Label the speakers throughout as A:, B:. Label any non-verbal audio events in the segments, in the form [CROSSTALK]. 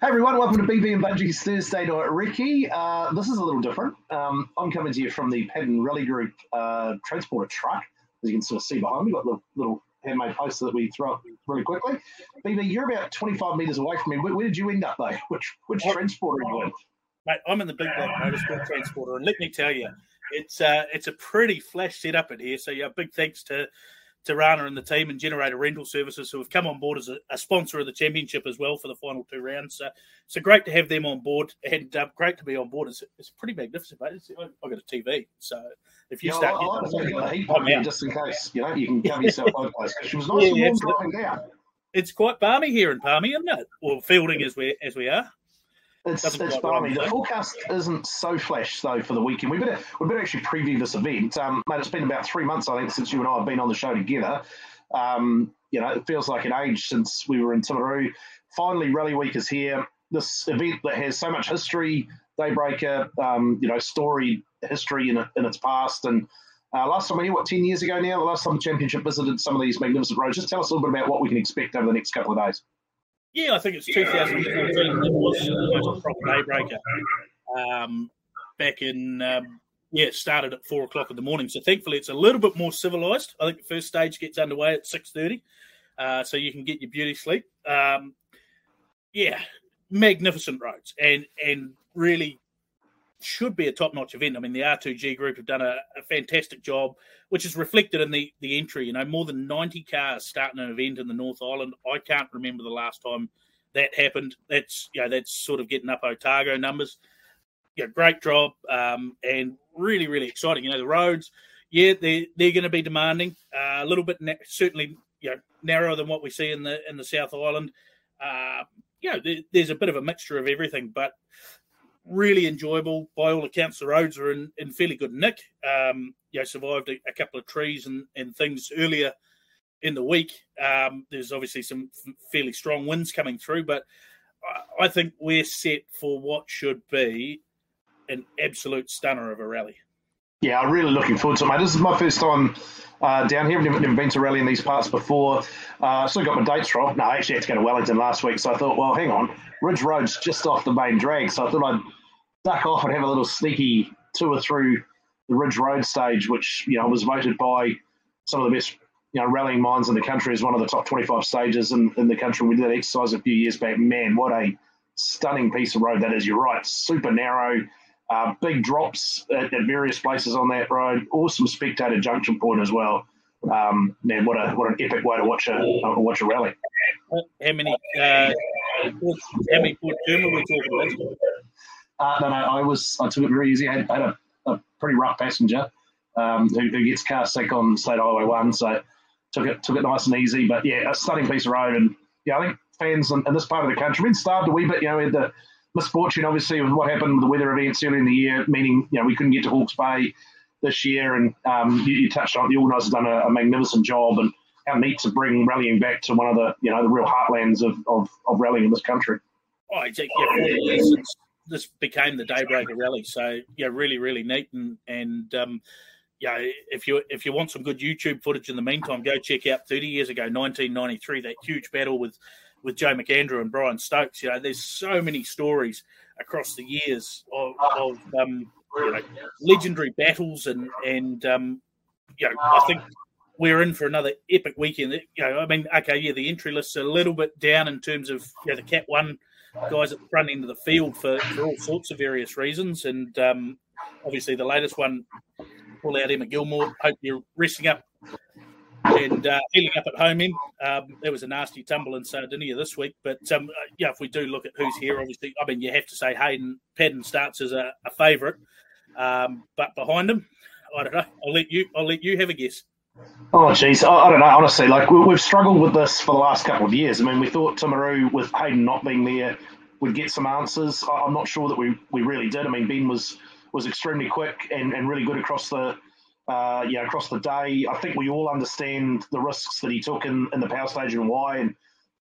A: Hey everyone, welcome to BB and Budgie's Thursday Night Recce. Uh, this is a little different. Um, I'm coming to you from the Paddon Rally Group uh, transporter truck. As you can sort of see behind me, got the little handmade poster that we throw up really quickly. BB, you're about 25 metres away from me. Where, where, did you end up though? Which which transporter are you in?
B: Mate, I'm in the Big Black Motorsport Transporter, and let me tell you, it's uh, it's a pretty flash setup in here. So yeah, big thanks to to Raana and the team and Generator Rental Services who have come on board as a, a, sponsor of the championship as well for the final two rounds. So, so great to have them on board and uh, great to be on board. It's, it's pretty magnificent, mate. It's, I've got a TV, so if you yeah, start,
A: I, getting, I, heat pump just in case you know you can cover yourself both places. She was nice yeah, and warm driving down.
B: It's quite balmy here in Palmy, isn't it? Well, Feilding as we as we are.
A: It's, it's balmy. The forecast isn't so flash though for the weekend. We better we better actually preview this event, um, mate. It's been about three months I think since you and I have been on the show together. Um, you know, it feels like an age since we were in Timaru. Finally, Rally Week is here. This event that has so much history, Daybreaker, um, you know, storied history in, in its past. And uh, last time we here, what, 10 years ago now, the last time the championship visited some of these magnificent roads. Just tell us a little bit about what we can expect over the next couple of days.
B: Yeah, I think it's 2014. It was the most proper daybreaker. Um, back in, um, yeah, it started at four o'clock in the morning. So thankfully, it's a little bit more civilized. I think the first stage gets underway at 6.30, uh, so you can get your beauty sleep. Um, yeah, magnificent roads and and really should be a top notch event. I mean, the R2G group have done a, a, fantastic job, which is reflected in the, the entry. You know, more than 90 cars starting an event in the North Island. I can't remember the last time that happened. That's, you know, that's sort of getting up Otago numbers. Yeah, great job um, and really, really exciting. You know, the roads, yeah, they're, they're going to be demanding uh, a little bit, na- certainly, you know, narrower than what we see in the in the South Island. Uh, you know, there, there's a bit of a mixture of everything, but really enjoyable. By all accounts, the roads are in, in fairly good nick. Um, you know, survived a, a, couple of trees and, and things earlier in the week. Um, there's obviously some fairly strong winds coming through, but I, I think we're set for what should be an absolute stunner of a rally.
A: Yeah, I'm really looking forward to it, mate. This is my first time uh, down here. I've never, been to rally in these parts before. Uh, still got my dates wrong. No, I actually had to go to Wellington last week, so I thought, well, hang on. Ridge Road's just off the main drag, so I thought I'd duck off and have a little sneaky tour through the Ridge Road stage, which you know was voted by some of the best you know rallying minds in the country as one of the top 25 stages in, in the country. We did that exercise a few years back. Man, what a stunning piece of road that is. You're right, super narrow, uh, big drops at, at, various places on that road. Awesome spectator junction point as well. Um, man, what a what an epic way to watch a uh, watch a rally.
B: How many uh, how many term are we talking about?
A: Uh, no, no, I was I took it very easy. I had, I had a, a, pretty rough passenger um, who, who, gets car sick on State Highway One, so took it took it nice and easy. But yeah, a stunning piece of road, and yeah, I think fans in, in this part of the country been starved a wee bit. You know, the misfortune obviously with what happened with the weather events early in the year, meaning you know we couldn't get to Hawke's Bay this year, and um, you, you, touched on it, the organisers done a, a, magnificent job, and how neat to bring rallying back to one of the you know the real heartlands of of, of rallying in this country.
B: Oh, exactly. Yeah, this became the Daybreaker Rally. So yeah, really, really neat. And and um, yeah, if you if you want some good YouTube footage in the meantime, go check out 30 years ago, 1993, that huge battle with with Joe McAndrew and Brian Stokes. You know, there's so many stories across the years of, of um, you know, legendary battles and and um, you know, I think we're in for another epic weekend. You know, I mean, okay, yeah, the entry list's a little bit down in terms of you know, the Cat One guys at the front end of the field for, for all sorts of various reasons. And um, obviously, the latest one, pull out Emma Gilmour. Hope you're resting up and uh, healing up at home. In um, there was a nasty tumble in Sardinia this week, but um, yeah, if we do look at who's here, obviously, I mean, you have to say Hayden Paddon starts as a, a favourite, um, but behind him, I don't know. I'll let you. I'll let you have a guess.
A: Oh, geez, I, I, don't know. Honestly, like we, have struggled with this for the last couple of years. I mean, we thought Timaru, with Hayden not being there, would get some answers. I, am not sure that we, we really did. I mean, Ben was was extremely quick and, and really good across the uh, yeah across the day. I think we all understand the risks that he took in, in the power stage and why. And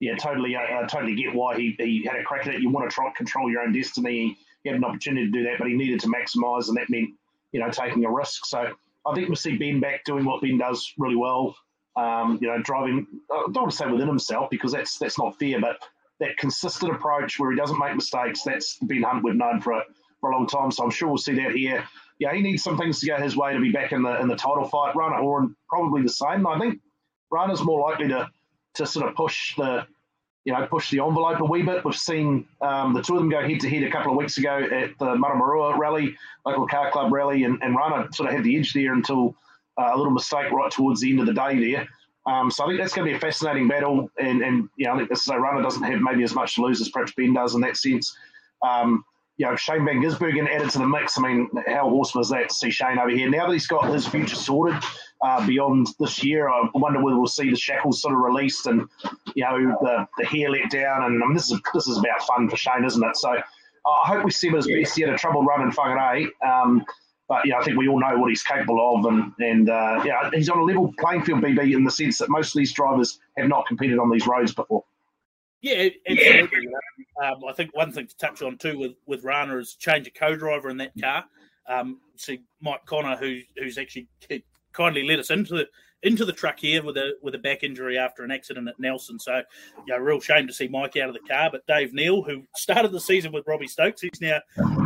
A: yeah, totally uh, totally get why he, he had a crack at it. You want to try and control your own destiny. He had an opportunity to do that, but he needed to maximise, and that meant you know taking a risk. So I think we'll see Ben back doing what Ben does really well. Um, you know, driving. I don't want to say within himself because that's that's not fair, but that consistent approach where he doesn't make mistakes. That's Ben Hunt we've known for a, for a long time. So I'm sure we'll see that here. Yeah, he needs some things to go his way to be back in the in the title fight. Raana Horan probably the same. I think Raana's more likely to to sort of push the you know push the envelope a wee bit. We've seen um, the two of them go head to head a couple of weeks ago at the Maramarua rally, local car club rally, and, and Raana sort of had the edge there until uh, a little mistake right towards the end of the day there. Um, so I think that's going to be a fascinating battle, and, and you know, I think this is a runner doesn't have maybe as much to lose as perhaps Ben does in that sense. Um, you know, Shane Van Gisbergen added to the mix. I mean, how awesome is that to see Shane over here? Now that he's got his future sorted uh, beyond this year, I wonder whether we'll see the shackles sort of released and you know the, the hair let down. And I mean, this is this is about fun for Shane, isn't it? So I hope we see him at his best. He had a troubled run in Whangarei. Um, but yeah, I think we all know what he's capable of, and and uh, yeah, he's on a level playing field, BB, in the sense that most of these drivers have not competed on these roads before.
B: Yeah, absolutely. Um, I think one thing to touch on too with with Raana is change a co-driver in that car. Um, see Mike Connor, who who's actually kindly let us into the into the truck here with a with a back injury after an accident at Nelson. So, yeah, real shame to see Mike out of the car. But Dave Neal, who started the season with Robbie Stokes, he's now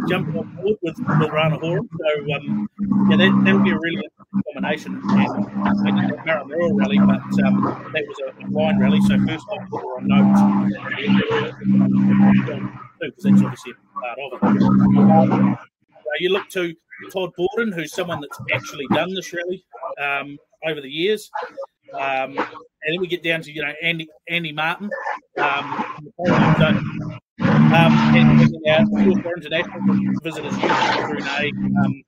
B: jumping on board with, with Raana Horan. So, um, yeah, that, that'll be a really interesting combination. That rally, but um, that was a wine rally. So, first off, on notes because that's obviously a part of it. Um, you look to Todd Borden, who's someone that's actually done this rally. Um, over the years. Um, and then we get down to you know Andy Andy Martin, um, um, and, and for international visitors Brunei, um,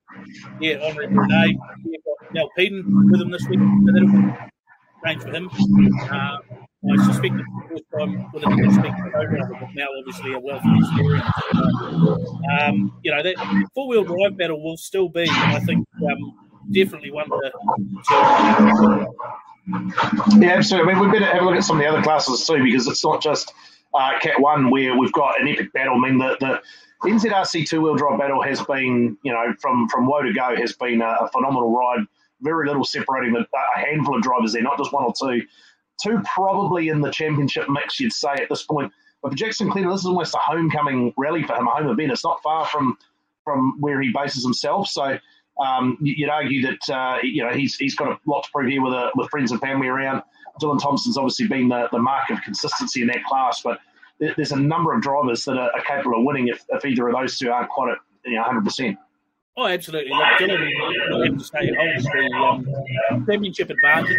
B: yeah, Henri Brunet, we've Nel Peden with him this week, so that'll be strange for him. Uh, I suspect it's the first time with a domestic program, but now obviously a wealth of experience. Um, you know, that four wheel drive battle will still be, I think, um, definitely one to.
A: yeah, absolutely. I mean, we better have a look at some of the other classes too, because it's not just uh, Cat One where we've got an epic battle. I mean, the, the NZRC two wheel drive battle has been, you know, from from woe to go, has been a, a phenomenal ride. Very little separating the, a handful of drivers there, not just one or two. Two probably in the championship mix, you'd say at this point. But for Jackson Cleaner, this is almost a homecoming rally for him, a home event. It's not far from from where he bases himself. So um, you'd argue that uh, you know he's he's got a lot to prove here with uh, with friends and family around. Dylan Thompson's obviously been the, the mark of consistency in that class, but there's a number of drivers that are, capable of winning if, if either of those two aren't quite at you know 100 percent.
B: Oh, absolutely. Look, Dylan, I to say, um, championship advantage.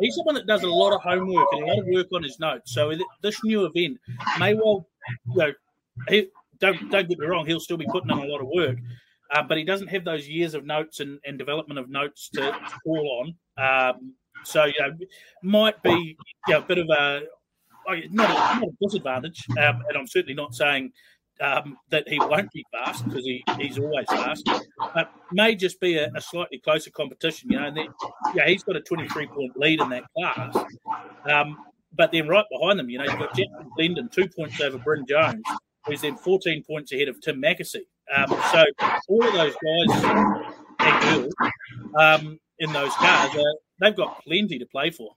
B: He's someone that does a lot of homework and a lot of work on his notes. So this new event may well, you know, he, don't don't get me wrong, he'll still be putting in a lot of work uh, but he doesn't have those years of notes and, and development of notes to, call on. Um, so you know, might be you know, a bit of a not a, not a disadvantage, um, and I'm certainly not saying um, that he won't be fast because he, he's always fast, but may just be a, a slightly closer competition. You know, and then, yeah, he's got a 23 point lead in that class. Um, but then right behind them, you know, you've got Jeff Glendon, two points over Bryn Jones, who's then 14 points ahead of Tim Mackersey. Um, so all of those guys and girls um, in those cars, uh, they've got plenty to play for.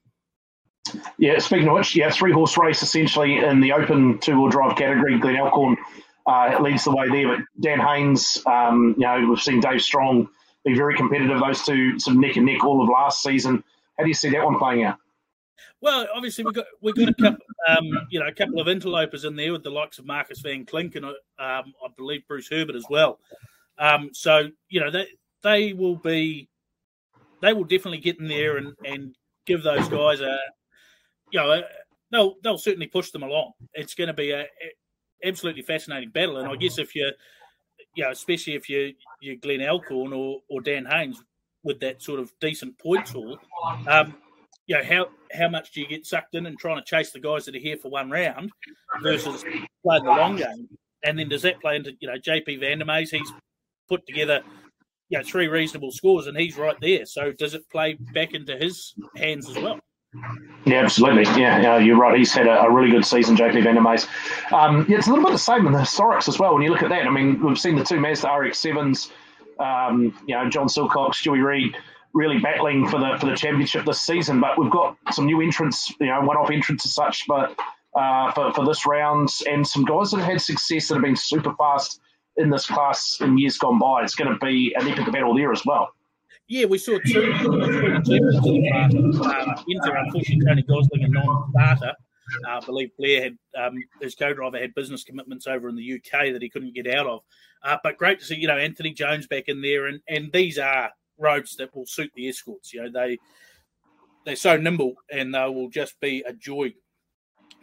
A: Yeah, speaking of which, yeah, three horse race essentially in the open two wheel drive category. Glen Alcorn uh, leads the way there, but Dan Haynes, um, you know, we've seen Dave Strong be very competitive. Those two some neck and neck all of last season. How do you see that one playing out?
B: Well, obviously we've got we've got a couple, um, you know, a couple of interlopers in there with the likes of Marcus Van Klink and um, I believe Bruce Herbert as well. Um, so you know they they will be they will definitely get in there and, and give those guys a you know a, they'll they'll certainly push them along. It's going to be a, absolutely fascinating battle, and I guess if you you know especially if you you Glen Alcorn or or Dan Haynes with that sort of decent points haul. Um, you know, how how much do you get sucked in and trying to chase the guys that are here for one round versus playing the long game? And then does that play into you know JP van der Meijs? He's put together you know three reasonable scores and he's right there. So does it play back into his hands as well?
A: Yeah, absolutely. Yeah, yeah, you're right. He's had a, a really good season, JP van. Um, yeah, it's a little bit the same in the historics as well. When you look at that, I mean, we've seen the two Mazda RX-7s, um, you know, John Silcox, Stewie Reed, really battling for the for the championship this season. But we've got some new entrants, you know, one-off entrants as such. But uh, for, for this round, and some guys that have had success that have been super fast in this class in years gone by. It's going to be an epic battle there as well.
B: Yeah, we saw two in the class. Uh, unfortunately, Tony Gosling, a non-starter. Uh, I believe Blair had um, his co-driver had business commitments over in the UK that he couldn't get out of. Uh, but great to see, you know, Anthony Jones back in there, and and these are roads that will suit the escorts. You know, they they're so nimble, and they will just be a joy,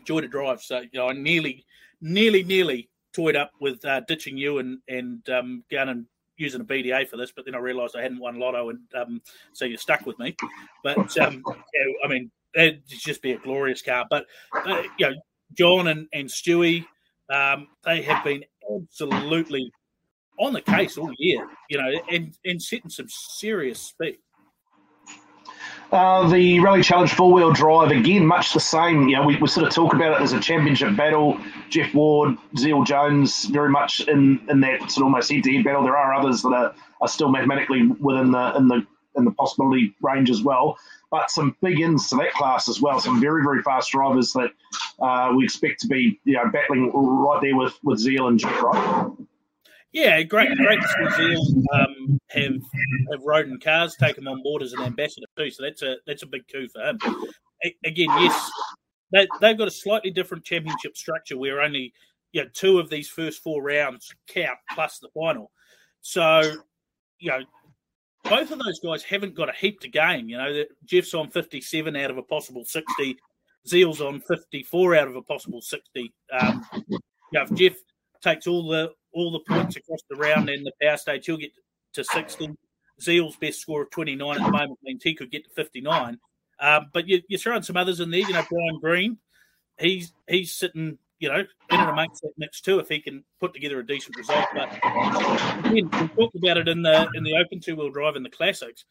B: joy to drive. So you know, I nearly, nearly, nearly toyed up with uh, ditching you and and um, going and using a BDA for this, but then I realised I hadn't won Lotto, and um, so you're stuck with me. But um, [LAUGHS] yeah, I mean, it'd just be a glorious car. But uh, you know, John and and Stewie, um, they have been absolutely on the case all year. You know, and and setting some serious speed.
A: Uh, the Rally Challenge four wheel drive again, much the same. You know, we, we sort of talk about it as a championship battle. Jeff Ward, Zeal Jones, very much in, in that sort of almost head to head battle. There are others that are, are still mathematically within the in the in the possibility range as well. But some big ins to that class as well. Some very very fast drivers that uh, we expect to be you know battling right there with with Zeal and Jeff. Right.
B: Yeah, great, great to see Zeal um, have have Rodin cars take him on board as an ambassador too. So that's a that's a big coup for him. A- again, yes, they they've got a slightly different championship structure where only you know two of these first four rounds count plus the final. So you know both of those guys haven't got a heap to gain. You know, Jeff's on fifty seven out of a possible sixty. Zeal's on fifty four out of a possible sixty. Um, you know, if Jeff takes all the all the points across the round and the power stage, he'll get to 60. Zeal's best score of 29 at the moment means he could get to 59. Um, but you, are throwing some others in there. You know, Brian Green, he's he's sitting, you know, in and amongst that mix too if he can put together a decent result. But again, we talked about it in the in the Open two wheel drive in the classics.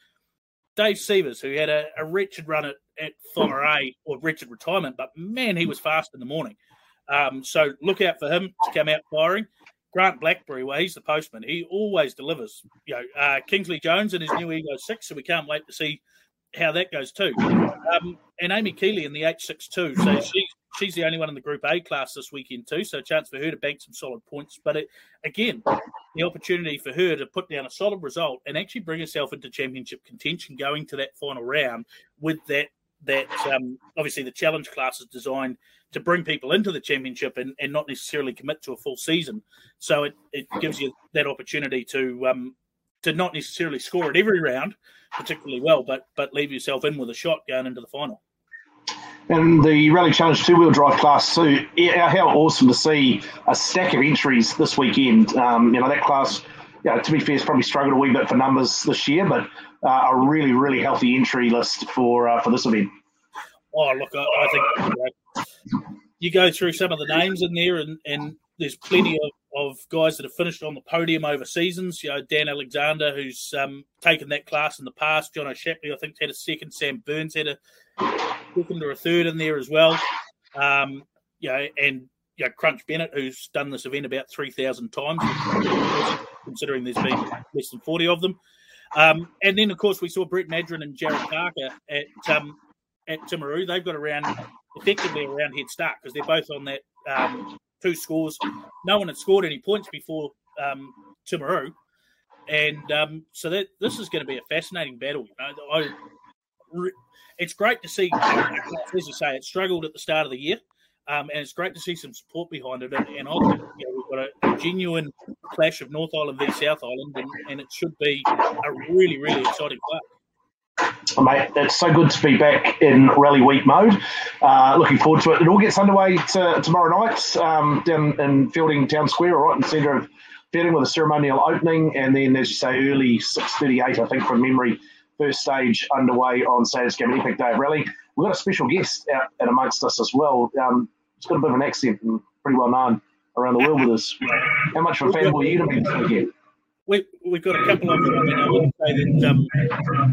B: Dave Severs, who had a, a wretched run at, at Whangarei or wretched retirement, but man, he was fast in the morning. Um, so look out for him to come out firing. Grant Blackberry, well, he's the postman. He always delivers. You know, uh, Kingsley Jones and his new Evo Six, so we can't wait to see how that goes too. Um, and Amy Keeley in the H62, so she's she's the only one in the Group A class this weekend too. So a chance for her to bank some solid points. But it, again, the opportunity for her to put down a solid result and actually bring herself into championship contention going to that final round with that that um, obviously the challenge class is designed to bring people into the championship and, and not necessarily commit to a full season. So it, it gives you that opportunity to um, to not necessarily score at every round particularly well, but but leave yourself in with a shot going into the final.
A: And the Rally Challenge two wheel drive class too. How awesome to see a stack of entries this weekend. Um, you know that class. You know, to be fair, has probably struggled a wee bit for numbers this year, but uh, a really, really healthy entry list for uh, for this event.
B: Oh, look, I, I think you go through some of the names in there, and, and there's plenty of, of guys that have finished on the podium over seasons. You know, Dan Alexander, who's um, taken that class in the past. John O'Shapley, I think, had a second. Sam Burns had a second or a third in there as well. Um, you know, and you know, Crunch Bennett, who's done this event about 3,000 times, considering there's been less than 40 of them. Um, and then, of course, we saw Brett Madron and Jared Parker at um, at Timaru. They've got around effectively around head start because they're both on that um, two scores. No one had scored any points before um, Timaru, and um, so that this is going to be a fascinating battle. You know, I, it's great to see, as you say, it struggled at the start of the year. Um, and it's great to see some support behind it. And, and think you know, we've got genuine clash of North Island v South Island, and, and, it should be a really, really exciting.
A: Oh, mate, it's so good to be back in rally week mode. Uh, looking forward to it. It all gets underway to, tomorrow night um, down in Feilding Town Square, right in the centre of Feilding, with a ceremonial opening, and then, as you say, early 6.38, I think, from memory, first stage underway on Saturday's Game Epic Day of Rally. We've got a special guest out and amongst us as well. Um, it's got a bit of an accent and pretty well known around the world with us. How much of a fan were you to be this weekend?
B: we, we've got a couple of them. I mean, I wouldn't say that um,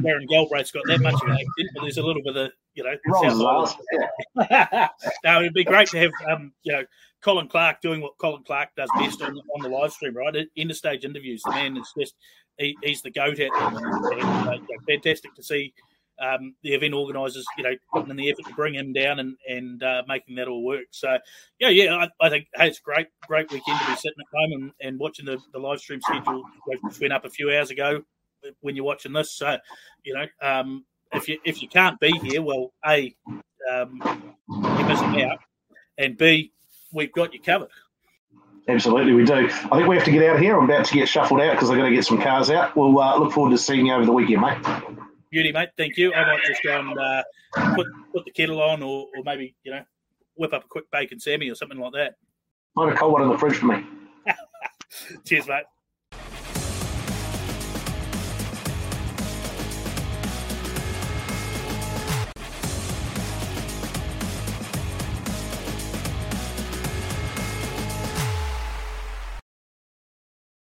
B: Darren Galbraith's got that much of an accent, but there's a little bit of, you know, [LAUGHS] now it'd be great to have, um, you know, Colin Clark doing what Colin Clark does best on, on the live stream, right? Interstage interviews. The man is just, he, he's the goat at them. And, and uh, fantastic to see um, the event organisers, you know, putting in the effort to bring him down and and uh, making that all work. So, yeah, yeah, I, I, think hey, it's great, great weekend to be sitting at home and, and watching the, the live stream schedule, which went up a few hours ago when you're watching this. So, you know, um, if you if you can't be here, well, a um, you're missing out, and b we've got you covered.
A: Absolutely, we do. I think we have to get out of here. I'm about to get shuffled out because I've got to get some cars out. We'll uh, look forward to seeing you over the weekend, mate.
B: Beauty, mate. Thank you. I might just go and uh, put put the kettle on, or, or maybe you know, whip up a quick bacon sammy or something like that.
A: Find a cold one in the fridge for me. [LAUGHS]
B: Cheers, mate.